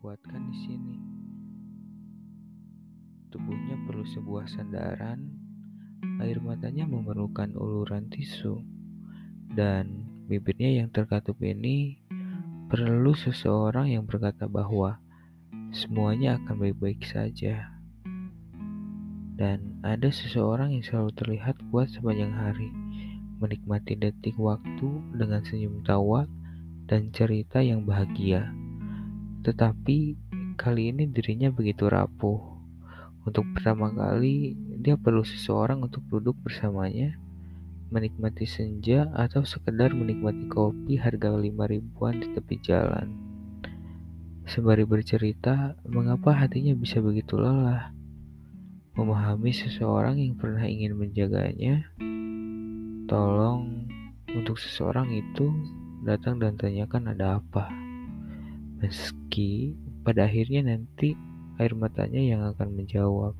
kuatkan di sini. Tubuhnya perlu sebuah sandaran, air matanya memerlukan uluran tisu, dan bibirnya yang terkatup ini perlu seseorang yang berkata bahwa semuanya akan baik-baik saja. Dan ada seseorang yang selalu terlihat kuat sepanjang hari, menikmati detik waktu dengan senyum tawa dan cerita yang bahagia. Tetapi kali ini dirinya begitu rapuh untuk pertama kali, dia perlu seseorang untuk duduk bersamanya, menikmati senja atau sekedar menikmati kopi harga lima ribuan di tepi jalan. Sembari bercerita, mengapa hatinya bisa begitu lelah? Memahami seseorang yang pernah ingin menjaganya, tolong untuk seseorang itu datang dan tanyakan ada apa. Meski pada akhirnya nanti air matanya yang akan menjawab.